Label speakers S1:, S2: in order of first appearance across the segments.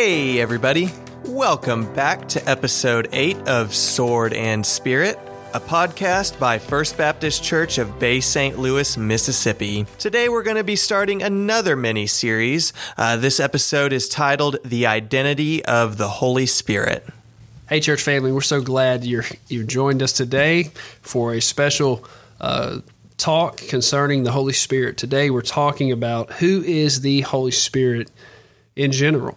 S1: Hey, everybody. Welcome back to episode 8 of Sword and Spirit, a podcast by First Baptist Church of Bay St. Louis, Mississippi. Today we're going to be starting another mini series. Uh, this episode is titled The Identity of the Holy Spirit.
S2: Hey, church family, we're so glad you're you've joined us today for a special uh, talk concerning the Holy Spirit. Today, we're talking about who is the Holy Spirit in general.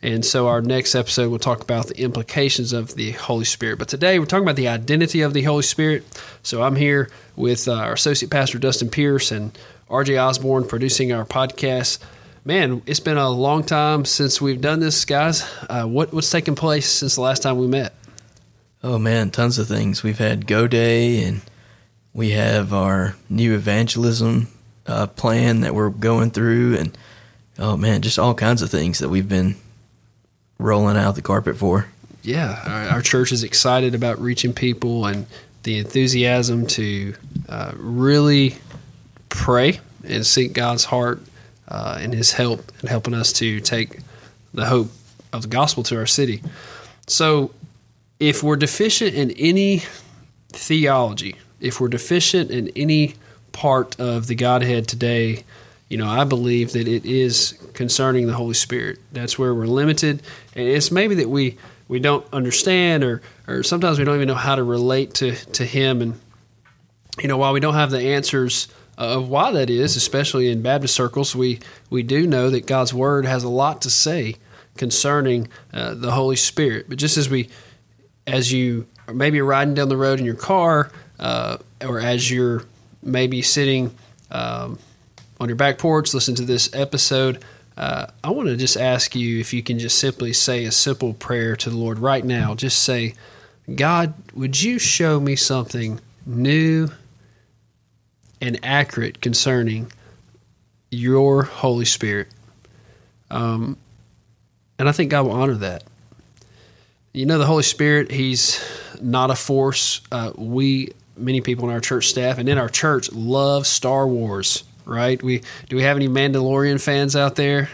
S2: And so, our next episode, we'll talk about the implications of the Holy Spirit. But today, we're talking about the identity of the Holy Spirit. So, I'm here with uh, our associate pastor, Dustin Pierce, and RJ Osborne producing our podcast. Man, it's been a long time since we've done this, guys. Uh, what, what's taken place since the last time we met?
S3: Oh man, tons of things. We've had Go Day, and we have our new evangelism uh, plan that we're going through, and oh man, just all kinds of things that we've been rolling out the carpet for.
S2: Yeah, our, our church is excited about reaching people and the enthusiasm to uh, really pray and seek God's heart uh, and His help and helping us to take the hope of the gospel to our city. So, if we're deficient in any theology, if we're deficient in any part of the Godhead today, you know, I believe that it is concerning the Holy Spirit. That's where we're limited, and it's maybe that we we don't understand, or or sometimes we don't even know how to relate to to Him. And you know, while we don't have the answers of why that is, especially in Baptist circles, we we do know that God's Word has a lot to say concerning uh, the Holy Spirit. But just as we, as you maybe riding down the road in your car, uh, or as you're maybe sitting. Um, on your back porch, listen to this episode, uh, I want to just ask you if you can just simply say a simple prayer to the Lord right now. Just say, God, would you show me something new and accurate concerning your Holy Spirit? Um, and I think God will honor that. You know, the Holy Spirit, He's not a force. Uh, we, many people in our church staff and in our church, love Star Wars right? We do we have any Mandalorian fans out there?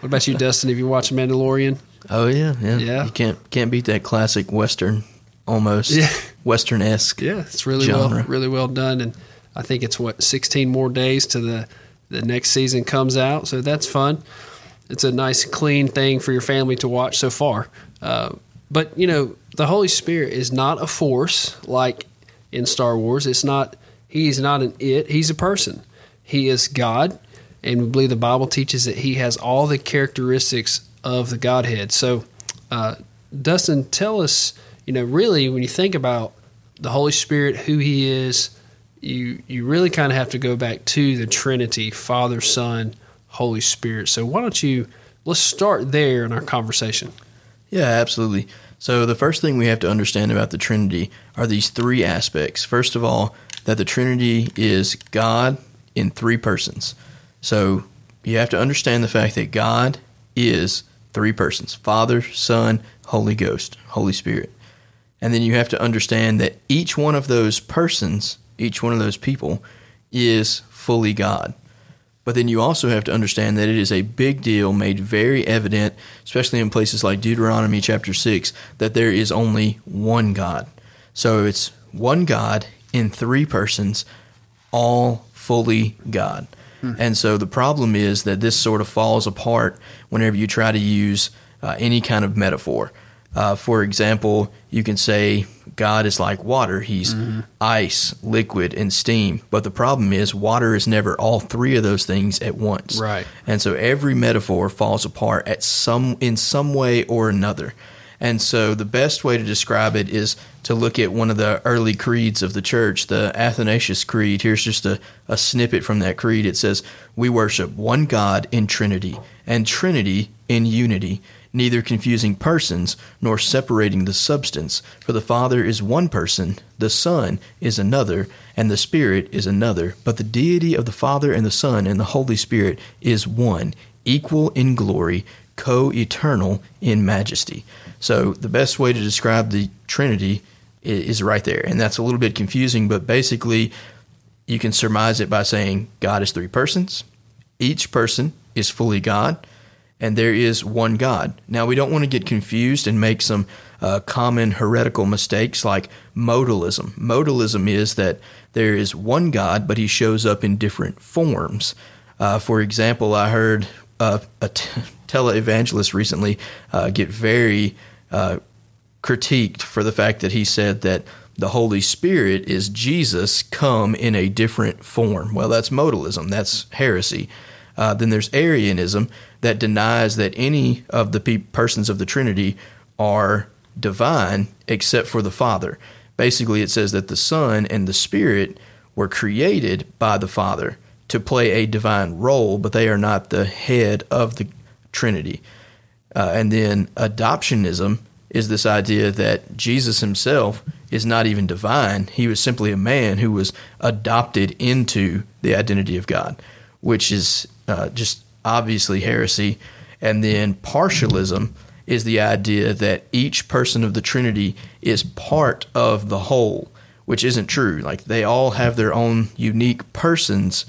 S2: What about you, Dustin? Have you watched Mandalorian?
S3: Oh yeah, yeah.
S2: Yeah.
S3: You can't can't beat that classic western, almost
S2: Yeah.
S3: western esque.
S2: Yeah, it's really
S3: Genre.
S2: well, really well done, and I think it's what 16 more days to the the next season comes out, so that's fun. It's a nice, clean thing for your family to watch so far. Uh, but you know, the Holy Spirit is not a force like in Star Wars. It's not. He's not an it. He's a person. He is God, and we believe the Bible teaches that He has all the characteristics of the Godhead. So, uh, Dustin, tell us. You know, really, when you think about the Holy Spirit, who He is, you you really kind of have to go back to the Trinity: Father, Son, Holy Spirit. So, why don't you let's start there in our conversation?
S3: Yeah, absolutely. So the first thing we have to understand about the Trinity are these three aspects. First of all, that the Trinity is God in three persons. So you have to understand the fact that God is three persons Father, Son, Holy Ghost, Holy Spirit. And then you have to understand that each one of those persons, each one of those people, is fully God. But then you also have to understand that it is a big deal made very evident, especially in places like Deuteronomy chapter 6, that there is only one God. So it's one God in three persons, all fully God. And so the problem is that this sort of falls apart whenever you try to use uh, any kind of metaphor. Uh, for example, you can say God is like water. He's ice, liquid, and steam. But the problem is, water is never all three of those things at once.
S2: Right.
S3: And so every metaphor falls apart at some in some way or another. And so the best way to describe it is to look at one of the early creeds of the church, the Athanasius Creed. Here's just a, a snippet from that creed. It says, We worship one God in Trinity, and Trinity in unity, neither confusing persons nor separating the substance. For the Father is one person, the Son is another, and the Spirit is another. But the deity of the Father and the Son and the Holy Spirit is one, equal in glory, co eternal in majesty. So, the best way to describe the Trinity is right there. And that's a little bit confusing, but basically, you can surmise it by saying God is three persons, each person is fully God, and there is one God. Now, we don't want to get confused and make some uh, common heretical mistakes like modalism. Modalism is that there is one God, but he shows up in different forms. Uh, for example, I heard uh, a t- televangelist recently uh, get very uh, critiqued for the fact that he said that the Holy Spirit is Jesus come in a different form. Well, that's modalism, that's heresy. Uh, then there's Arianism that denies that any of the pe- persons of the Trinity are divine except for the Father. Basically, it says that the Son and the Spirit were created by the Father to play a divine role, but they are not the head of the Trinity. Uh, and then adoptionism is this idea that Jesus himself is not even divine. He was simply a man who was adopted into the identity of God, which is uh, just obviously heresy. And then partialism is the idea that each person of the Trinity is part of the whole, which isn't true. Like they all have their own unique persons,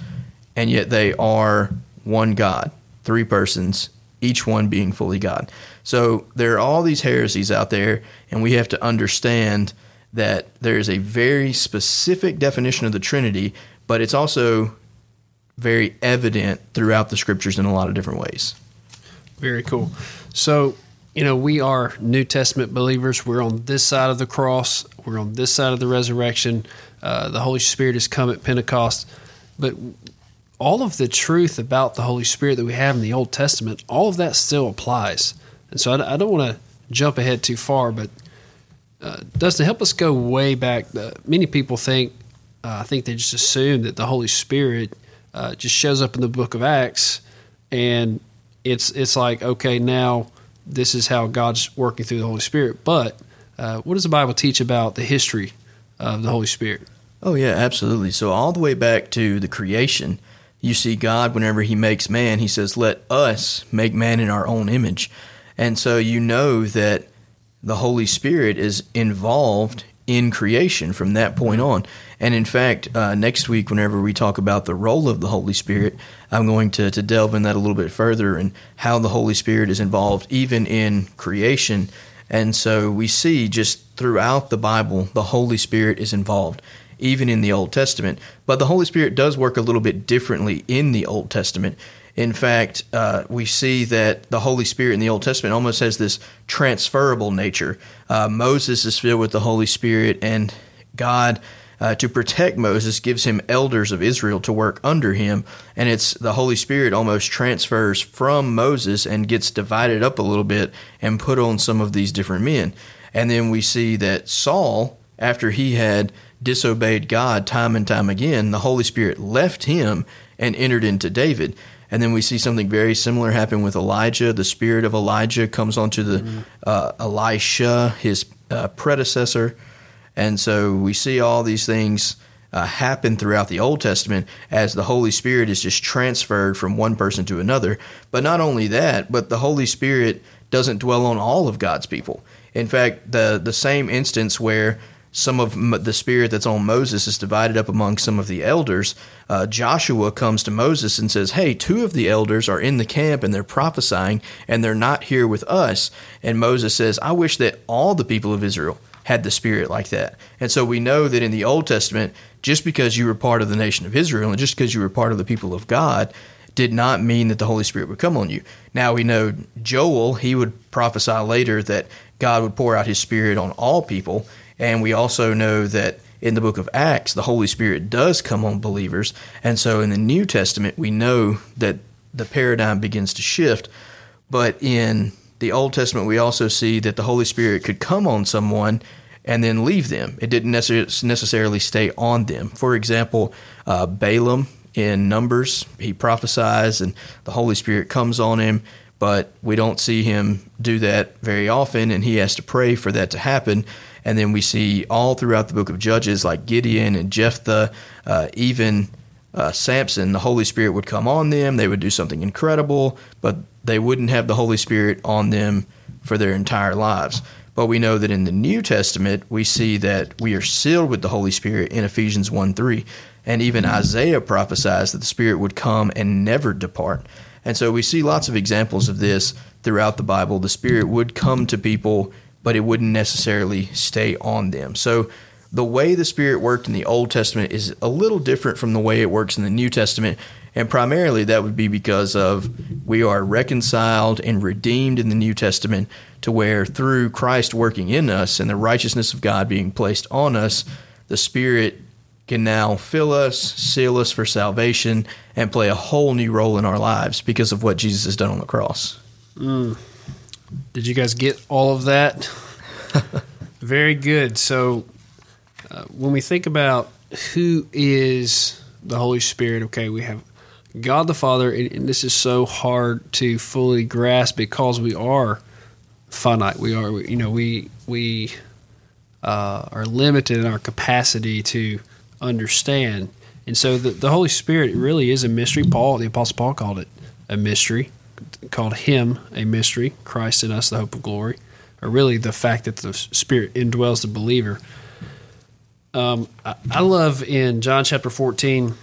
S3: and yet they are one God, three persons, each one being fully God. So there are all these heresies out there, and we have to understand that there is a very specific definition of the Trinity, but it's also very evident throughout the scriptures in a lot of different ways.
S2: Very cool. So, you know, we are New Testament believers. We're on this side of the cross, we're on this side of the resurrection. Uh, the Holy Spirit has come at Pentecost. But all of the truth about the Holy Spirit that we have in the Old Testament, all of that still applies. And so I, I don't want to jump ahead too far, but uh, to help us go way back. Uh, many people think, uh, I think they just assume that the Holy Spirit uh, just shows up in the Book of Acts, and it's it's like okay, now this is how God's working through the Holy Spirit. But uh, what does the Bible teach about the history of the Holy Spirit?
S3: Oh yeah, absolutely. So all the way back to the creation, you see God whenever He makes man, He says, "Let us make man in our own image," and so you know that the Holy Spirit is involved in creation from that point on. And in fact, uh, next week, whenever we talk about the role of the Holy Spirit, I'm going to, to delve in that a little bit further and how the Holy Spirit is involved even in creation. And so we see just throughout the Bible, the Holy Spirit is involved, even in the Old Testament. But the Holy Spirit does work a little bit differently in the Old Testament. In fact, uh, we see that the Holy Spirit in the Old Testament almost has this transferable nature. Uh, Moses is filled with the Holy Spirit, and God, uh, to protect Moses, gives him elders of Israel to work under him. And it's the Holy Spirit almost transfers from Moses and gets divided up a little bit and put on some of these different men. And then we see that Saul, after he had disobeyed God time and time again, the Holy Spirit left him and entered into David. And then we see something very similar happen with Elijah. The spirit of Elijah comes onto the mm-hmm. uh, Elisha, his uh, predecessor. And so we see all these things uh, happen throughout the Old Testament as the Holy Spirit is just transferred from one person to another. But not only that, but the Holy Spirit doesn't dwell on all of God's people. In fact, the the same instance where some of the spirit that's on Moses is divided up among some of the elders. Uh, Joshua comes to Moses and says, Hey, two of the elders are in the camp and they're prophesying and they're not here with us. And Moses says, I wish that all the people of Israel had the spirit like that. And so we know that in the Old Testament, just because you were part of the nation of Israel and just because you were part of the people of God, did not mean that the Holy Spirit would come on you. Now we know Joel, he would prophesy later that God would pour out his spirit on all people. And we also know that in the book of Acts, the Holy Spirit does come on believers. And so in the New Testament, we know that the paradigm begins to shift. But in the Old Testament, we also see that the Holy Spirit could come on someone and then leave them. It didn't necessarily stay on them. For example, uh, Balaam in Numbers, he prophesies and the Holy Spirit comes on him, but we don't see him do that very often, and he has to pray for that to happen. And then we see all throughout the book of Judges, like Gideon and Jephthah, uh, even uh, Samson, the Holy Spirit would come on them. They would do something incredible, but they wouldn't have the Holy Spirit on them for their entire lives. But we know that in the New Testament, we see that we are sealed with the Holy Spirit in Ephesians 1 3. And even Isaiah prophesies that the Spirit would come and never depart. And so we see lots of examples of this throughout the Bible. The Spirit would come to people, but it wouldn't necessarily stay on them. So the way the Spirit worked in the Old Testament is a little different from the way it works in the New Testament. And primarily that would be because of we are reconciled and redeemed in the New Testament to where through Christ working in us and the righteousness of God being placed on us, the Spirit can now fill us, seal us for salvation, and play a whole new role in our lives because of what Jesus has done on the cross.
S2: Mm. Did you guys get all of that? Very good. So, uh, when we think about who is the Holy Spirit, okay, we have God the Father, and this is so hard to fully grasp because we are finite. We are, you know, we we uh, are limited in our capacity to understand, and so the, the Holy Spirit really is a mystery. Paul, the Apostle Paul, called it a mystery, called him a mystery. Christ in us, the hope of glory, or really the fact that the Spirit indwells the believer. Um, I, I love in John chapter fourteen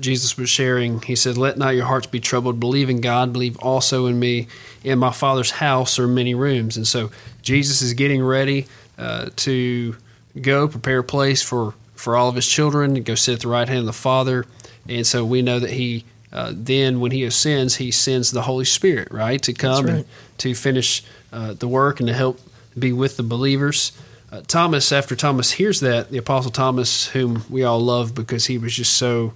S2: Jesus was sharing, he said, Let not your hearts be troubled. Believe in God, believe also in me. In my Father's house are many rooms. And so Jesus is getting ready uh, to go prepare a place for, for all of his children to go sit at the right hand of the Father. And so we know that he uh, then, when he ascends, he sends the Holy Spirit, right, to come right. and to finish uh, the work and to help be with the believers. Uh, Thomas, after Thomas hears that, the Apostle Thomas, whom we all love because he was just so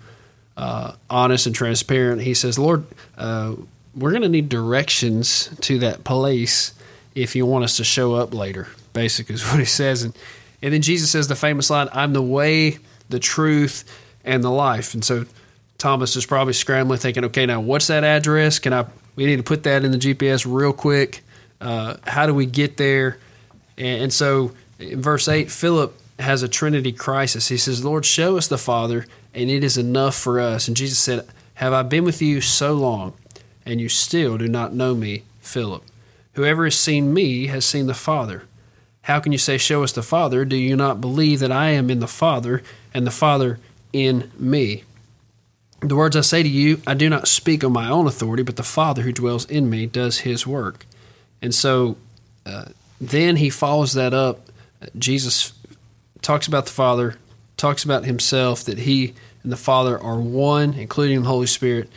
S2: uh, honest and transparent. He says, Lord, uh, we're going to need directions to that place if you want us to show up later, basically, is what he says. And, and then Jesus says the famous line, I'm the way, the truth, and the life. And so Thomas is probably scrambling, thinking, okay, now what's that address? Can I, we need to put that in the GPS real quick. Uh, how do we get there? And, and so in verse 8, Philip has a Trinity crisis. He says, Lord, show us the Father, and it is enough for us. And Jesus said, Have I been with you so long, and you still do not know me, Philip? Whoever has seen me has seen the Father. How can you say, Show us the Father? Do you not believe that I am in the Father, and the Father in me? The words I say to you, I do not speak on my own authority, but the Father who dwells in me does his work. And so uh, then he follows that up. Jesus talks about the Father, talks about himself that he and the Father are one, including the Holy Spirit,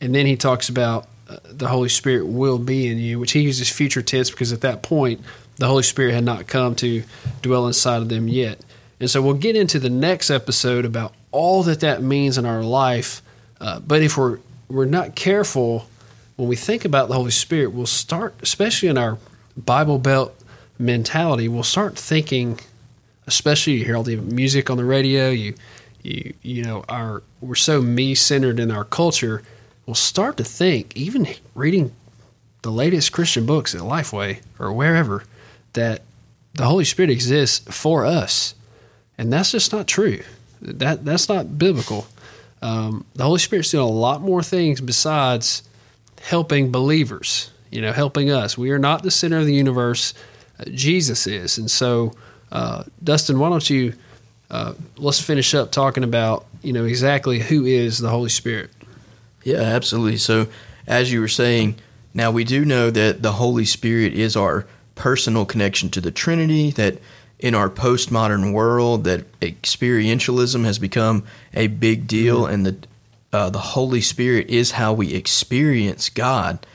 S2: and then he talks about uh, the Holy Spirit will be in you, which he uses future tense because at that point the Holy Spirit had not come to dwell inside of them yet. And so we'll get into the next episode about all that that means in our life. Uh, but if we're we're not careful when we think about the Holy Spirit, we'll start, especially in our Bible Belt mentality, we'll start thinking especially you hear all the music on the radio. You you you know our we're so me centered in our culture. We'll start to think, even reading the latest Christian books at Lifeway or wherever, that the Holy Spirit exists for us, and that's just not true. That that's not biblical. Um, the Holy Spirit's doing a lot more things besides helping believers. You know, helping us. We are not the center of the universe. Uh, Jesus is, and so uh, Dustin, why don't you uh, let's finish up talking about you know exactly who is the Holy Spirit?
S3: Yeah, absolutely. So as you were saying, now we do know that the Holy Spirit is our personal connection to the Trinity. That in our postmodern world, that experientialism has become a big deal, mm-hmm. and the uh, the Holy Spirit is how we experience God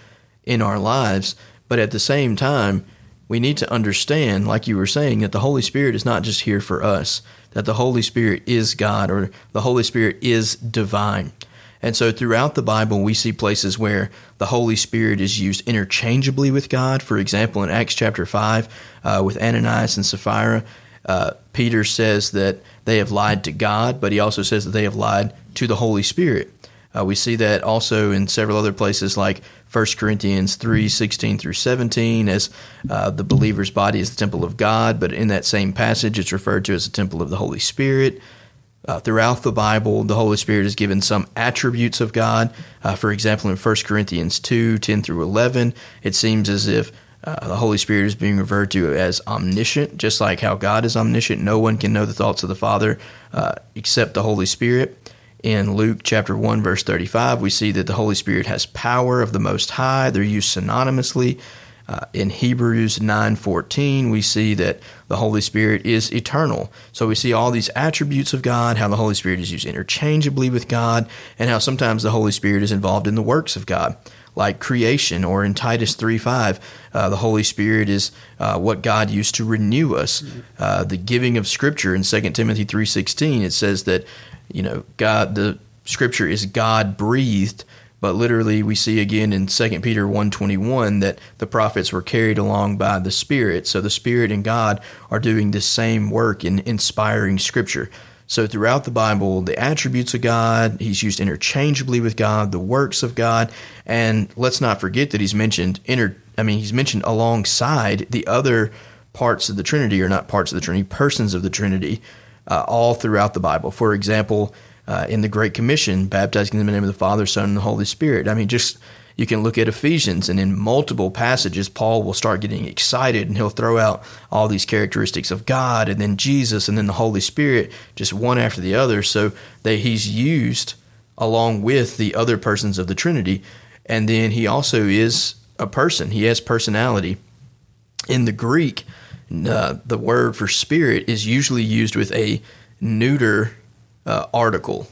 S3: in our lives. But at the same time, we need to understand, like you were saying, that the Holy Spirit is not just here for us, that the Holy Spirit is God or the Holy Spirit is divine. And so throughout the Bible, we see places where the Holy Spirit is used interchangeably with God. For example, in Acts chapter 5, uh, with Ananias and Sapphira, uh, Peter says that they have lied to God, but he also says that they have lied to the Holy Spirit. Uh, we see that also in several other places like 1 Corinthians 3 16 through 17, as uh, the believer's body is the temple of God, but in that same passage, it's referred to as the temple of the Holy Spirit. Uh, throughout the Bible, the Holy Spirit is given some attributes of God. Uh, for example, in 1 Corinthians 2 10 through 11, it seems as if uh, the Holy Spirit is being referred to as omniscient, just like how God is omniscient. No one can know the thoughts of the Father uh, except the Holy Spirit. in Luke chapter 1, verse 35, we see that the Holy Spirit has power of the Most High. They're used synonymously. Uh, in Hebrews 9:14, we see that the Holy Spirit is eternal. So we see all these attributes of God, how the Holy Spirit is used interchangeably with God, and how sometimes the Holy Spirit is involved in the works of God, like creation, or in Titus 3:5, uh, the Holy Spirit is uh, what God used to renew us. Uh, the giving of Scripture in 2 Timothy 3:16, it says that you know God, the Scripture is God breathed but literally we see again in 2 peter 1.21 that the prophets were carried along by the spirit. So the spirit and god are doing the same work in inspiring scripture. So throughout the bible the attributes of god he's used interchangeably with god the works of god. And let's not forget that he's mentioned inter i mean he's mentioned alongside the other parts of the trinity or not parts of the trinity persons of the trinity uh, all throughout the bible. For example uh, in the Great Commission, baptizing them in the name of the Father, Son, and the Holy Spirit. I mean, just you can look at Ephesians, and in multiple passages, Paul will start getting excited and he'll throw out all these characteristics of God and then Jesus and then the Holy Spirit, just one after the other, so that he's used along with the other persons of the Trinity. And then he also is a person, he has personality. In the Greek, uh, the word for spirit is usually used with a neuter uh, article,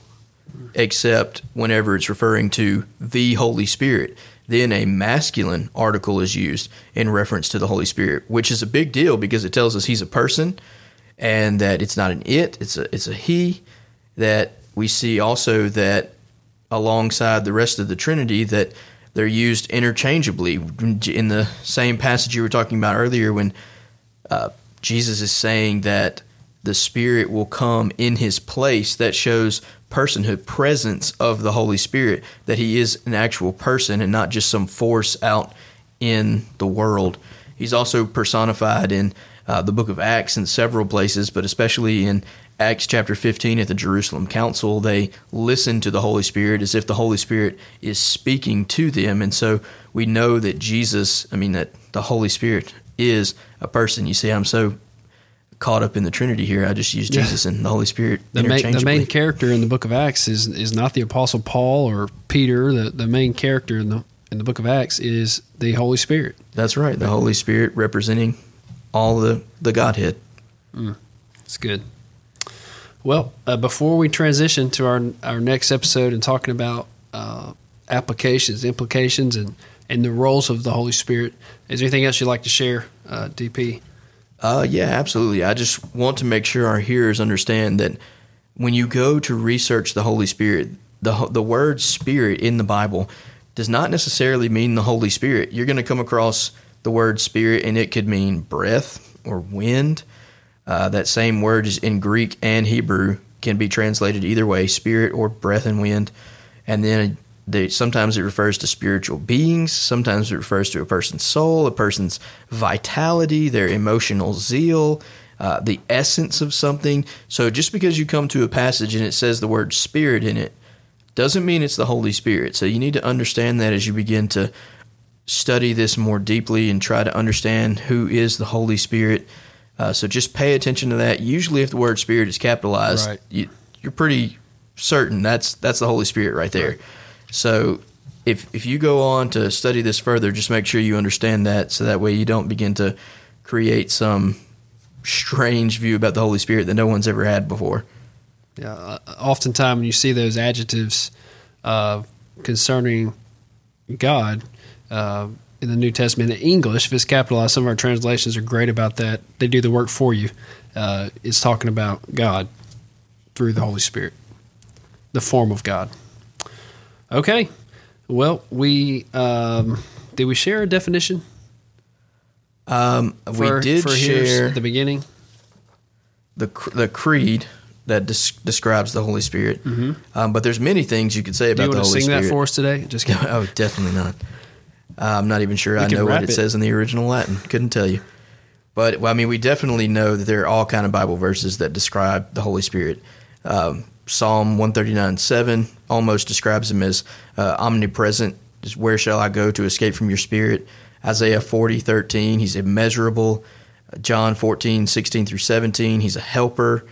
S3: except whenever it's referring to the Holy Spirit. Then a masculine article is used in reference to the Holy Spirit, which is a big deal because it tells us he's a person and that it's not an it, it's a it's a he. That we see also that alongside the rest of the Trinity that they're used interchangeably in the same passage you were talking about earlier when uh, Jesus is saying that the Spirit will come in his place. That shows personhood, presence of the Holy Spirit, that he is an actual person and not just some force out in the world. He's also personified in uh, the book of Acts in several places, but especially in Acts chapter 15 at the Jerusalem Council, they listen to the Holy Spirit as if the Holy Spirit is speaking to them. And so we know that Jesus, I mean, that the Holy Spirit is a person. You see, I'm so caught up in the Trinity here. I just use Jesus yeah. and the Holy Spirit.
S2: The main, the main character in the Book of Acts is is not the Apostle Paul or Peter. The the main character in the in the Book of Acts is the Holy Spirit.
S3: That's right. The Holy Spirit representing all the the Godhead.
S2: Mm, that's good. Well, uh, before we transition to our our next episode and talking about uh, applications, implications, and and the roles of the Holy Spirit, is there anything else you'd like to share, uh, DP?
S3: Uh, yeah, absolutely. I just want to make sure our hearers understand that when you go to research the Holy Spirit, the the word Spirit in the Bible does not necessarily mean the Holy Spirit. You're going to come across the word Spirit, and it could mean breath or wind. Uh, that same word is in Greek and Hebrew can be translated either way, spirit or breath and wind. And then they, sometimes it refers to spiritual beings, sometimes it refers to a person's soul, a person's vitality, their emotional zeal, uh, the essence of something. So just because you come to a passage and it says the word spirit in it, doesn't mean it's the Holy Spirit. So you need to understand that as you begin to study this more deeply and try to understand who is the Holy Spirit. Uh, so just pay attention to that. Usually, if the word Spirit is capitalized, right. you, are pretty certain that's that's the Holy Spirit right there. Right. So if if you go on to study this further, just make sure you understand that, so that way you don't begin to create some strange view about the Holy Spirit that no one's ever had before.
S2: Yeah, uh, oftentimes when you see those adjectives uh, concerning God uh, in the New Testament in English, if it's capitalized, some of our translations are great about that. They do the work for you. Uh, it's talking about God through the Holy Spirit, the form of God. Okay. Well, we um, did we share a definition?
S3: Um, for, we did share
S2: at the beginning
S3: the the creed that des- describes the Holy Spirit. Mm-hmm. Um, but there's many things you could say about the Holy
S2: Spirit.
S3: sing
S2: that for us today? Just
S3: oh, definitely not. Uh, I'm not even sure we I know what it, it, says in the original Latin. Couldn't tell you. But well, I mean, we definitely know that there are all kind of Bible verses that describe the Holy Spirit. Um, Psalm 139 7 almost describes him as uh, omnipresent. Where shall I go to escape from your spirit? Isaiah 40 13, he's immeasurable. John 14 16 through 17, he's a helper.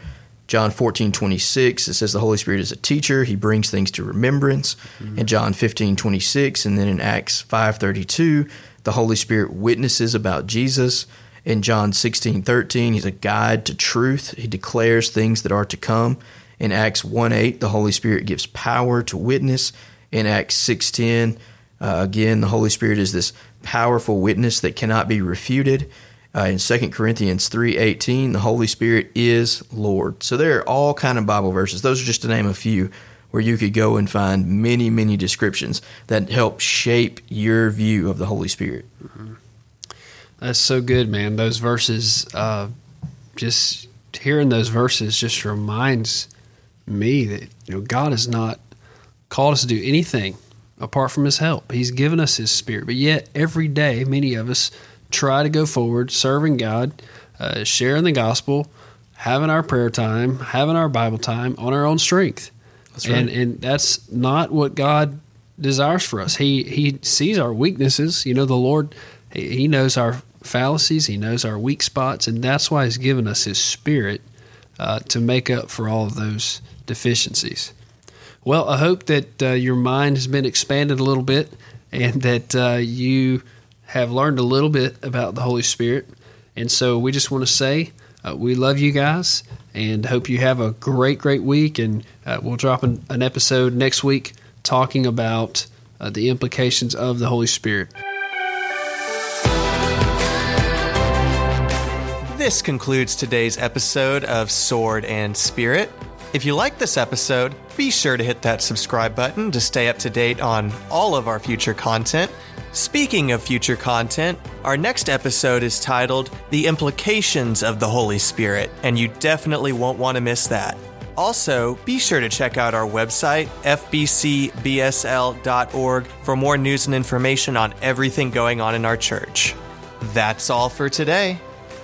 S3: John 14, 26, it says the Holy Spirit is a teacher. He brings things to remembrance. Mm-hmm. In John 15, 26, and then in Acts 5, 32, the Holy Spirit witnesses about Jesus. In John 16, 13, he's a guide to truth. He declares things that are to come. In Acts 1, 8, the Holy Spirit gives power to witness. In Acts 6, 10, uh, again, the Holy Spirit is this powerful witness that cannot be refuted. Uh, in 2 Corinthians 3:18, the Holy Spirit is Lord. So there are all kind of Bible verses. Those are just to name a few where you could go and find many, many descriptions that help shape your view of the Holy Spirit. Mm-hmm.
S2: That's so good, man. Those verses, uh, just hearing those verses just reminds me that you know God has not called us to do anything apart from His help. He's given us His Spirit, but yet every day, many of us try to go forward, serving God, uh, sharing the gospel, having our prayer time, having our Bible time on our own strength. That's right. And and that's not what God desires for us. He He sees our weaknesses. You know, the Lord He, he knows our fallacies. He knows our weak spots, and that's why He's given us His Spirit uh, to make up for all of those deficiencies. Well, I hope that uh, your mind has been expanded a little bit, and that uh, you have learned a little bit about the Holy Spirit. And so we just want to say uh, we love you guys and hope you have a great, great week. And uh, we'll drop an, an, episode next week talking about uh, the implications of the Holy Spirit.
S1: This concludes today's episode of Sword and Spirit. If you like this episode, be sure to hit that subscribe button to stay up to date on all of our future content. Speaking of future content, our next episode is titled The Implications of the Holy Spirit, and you definitely won't want to miss that. Also, be sure to check out our website, fbcbsl.org, for more news and information on everything going on in our church. That's all for today.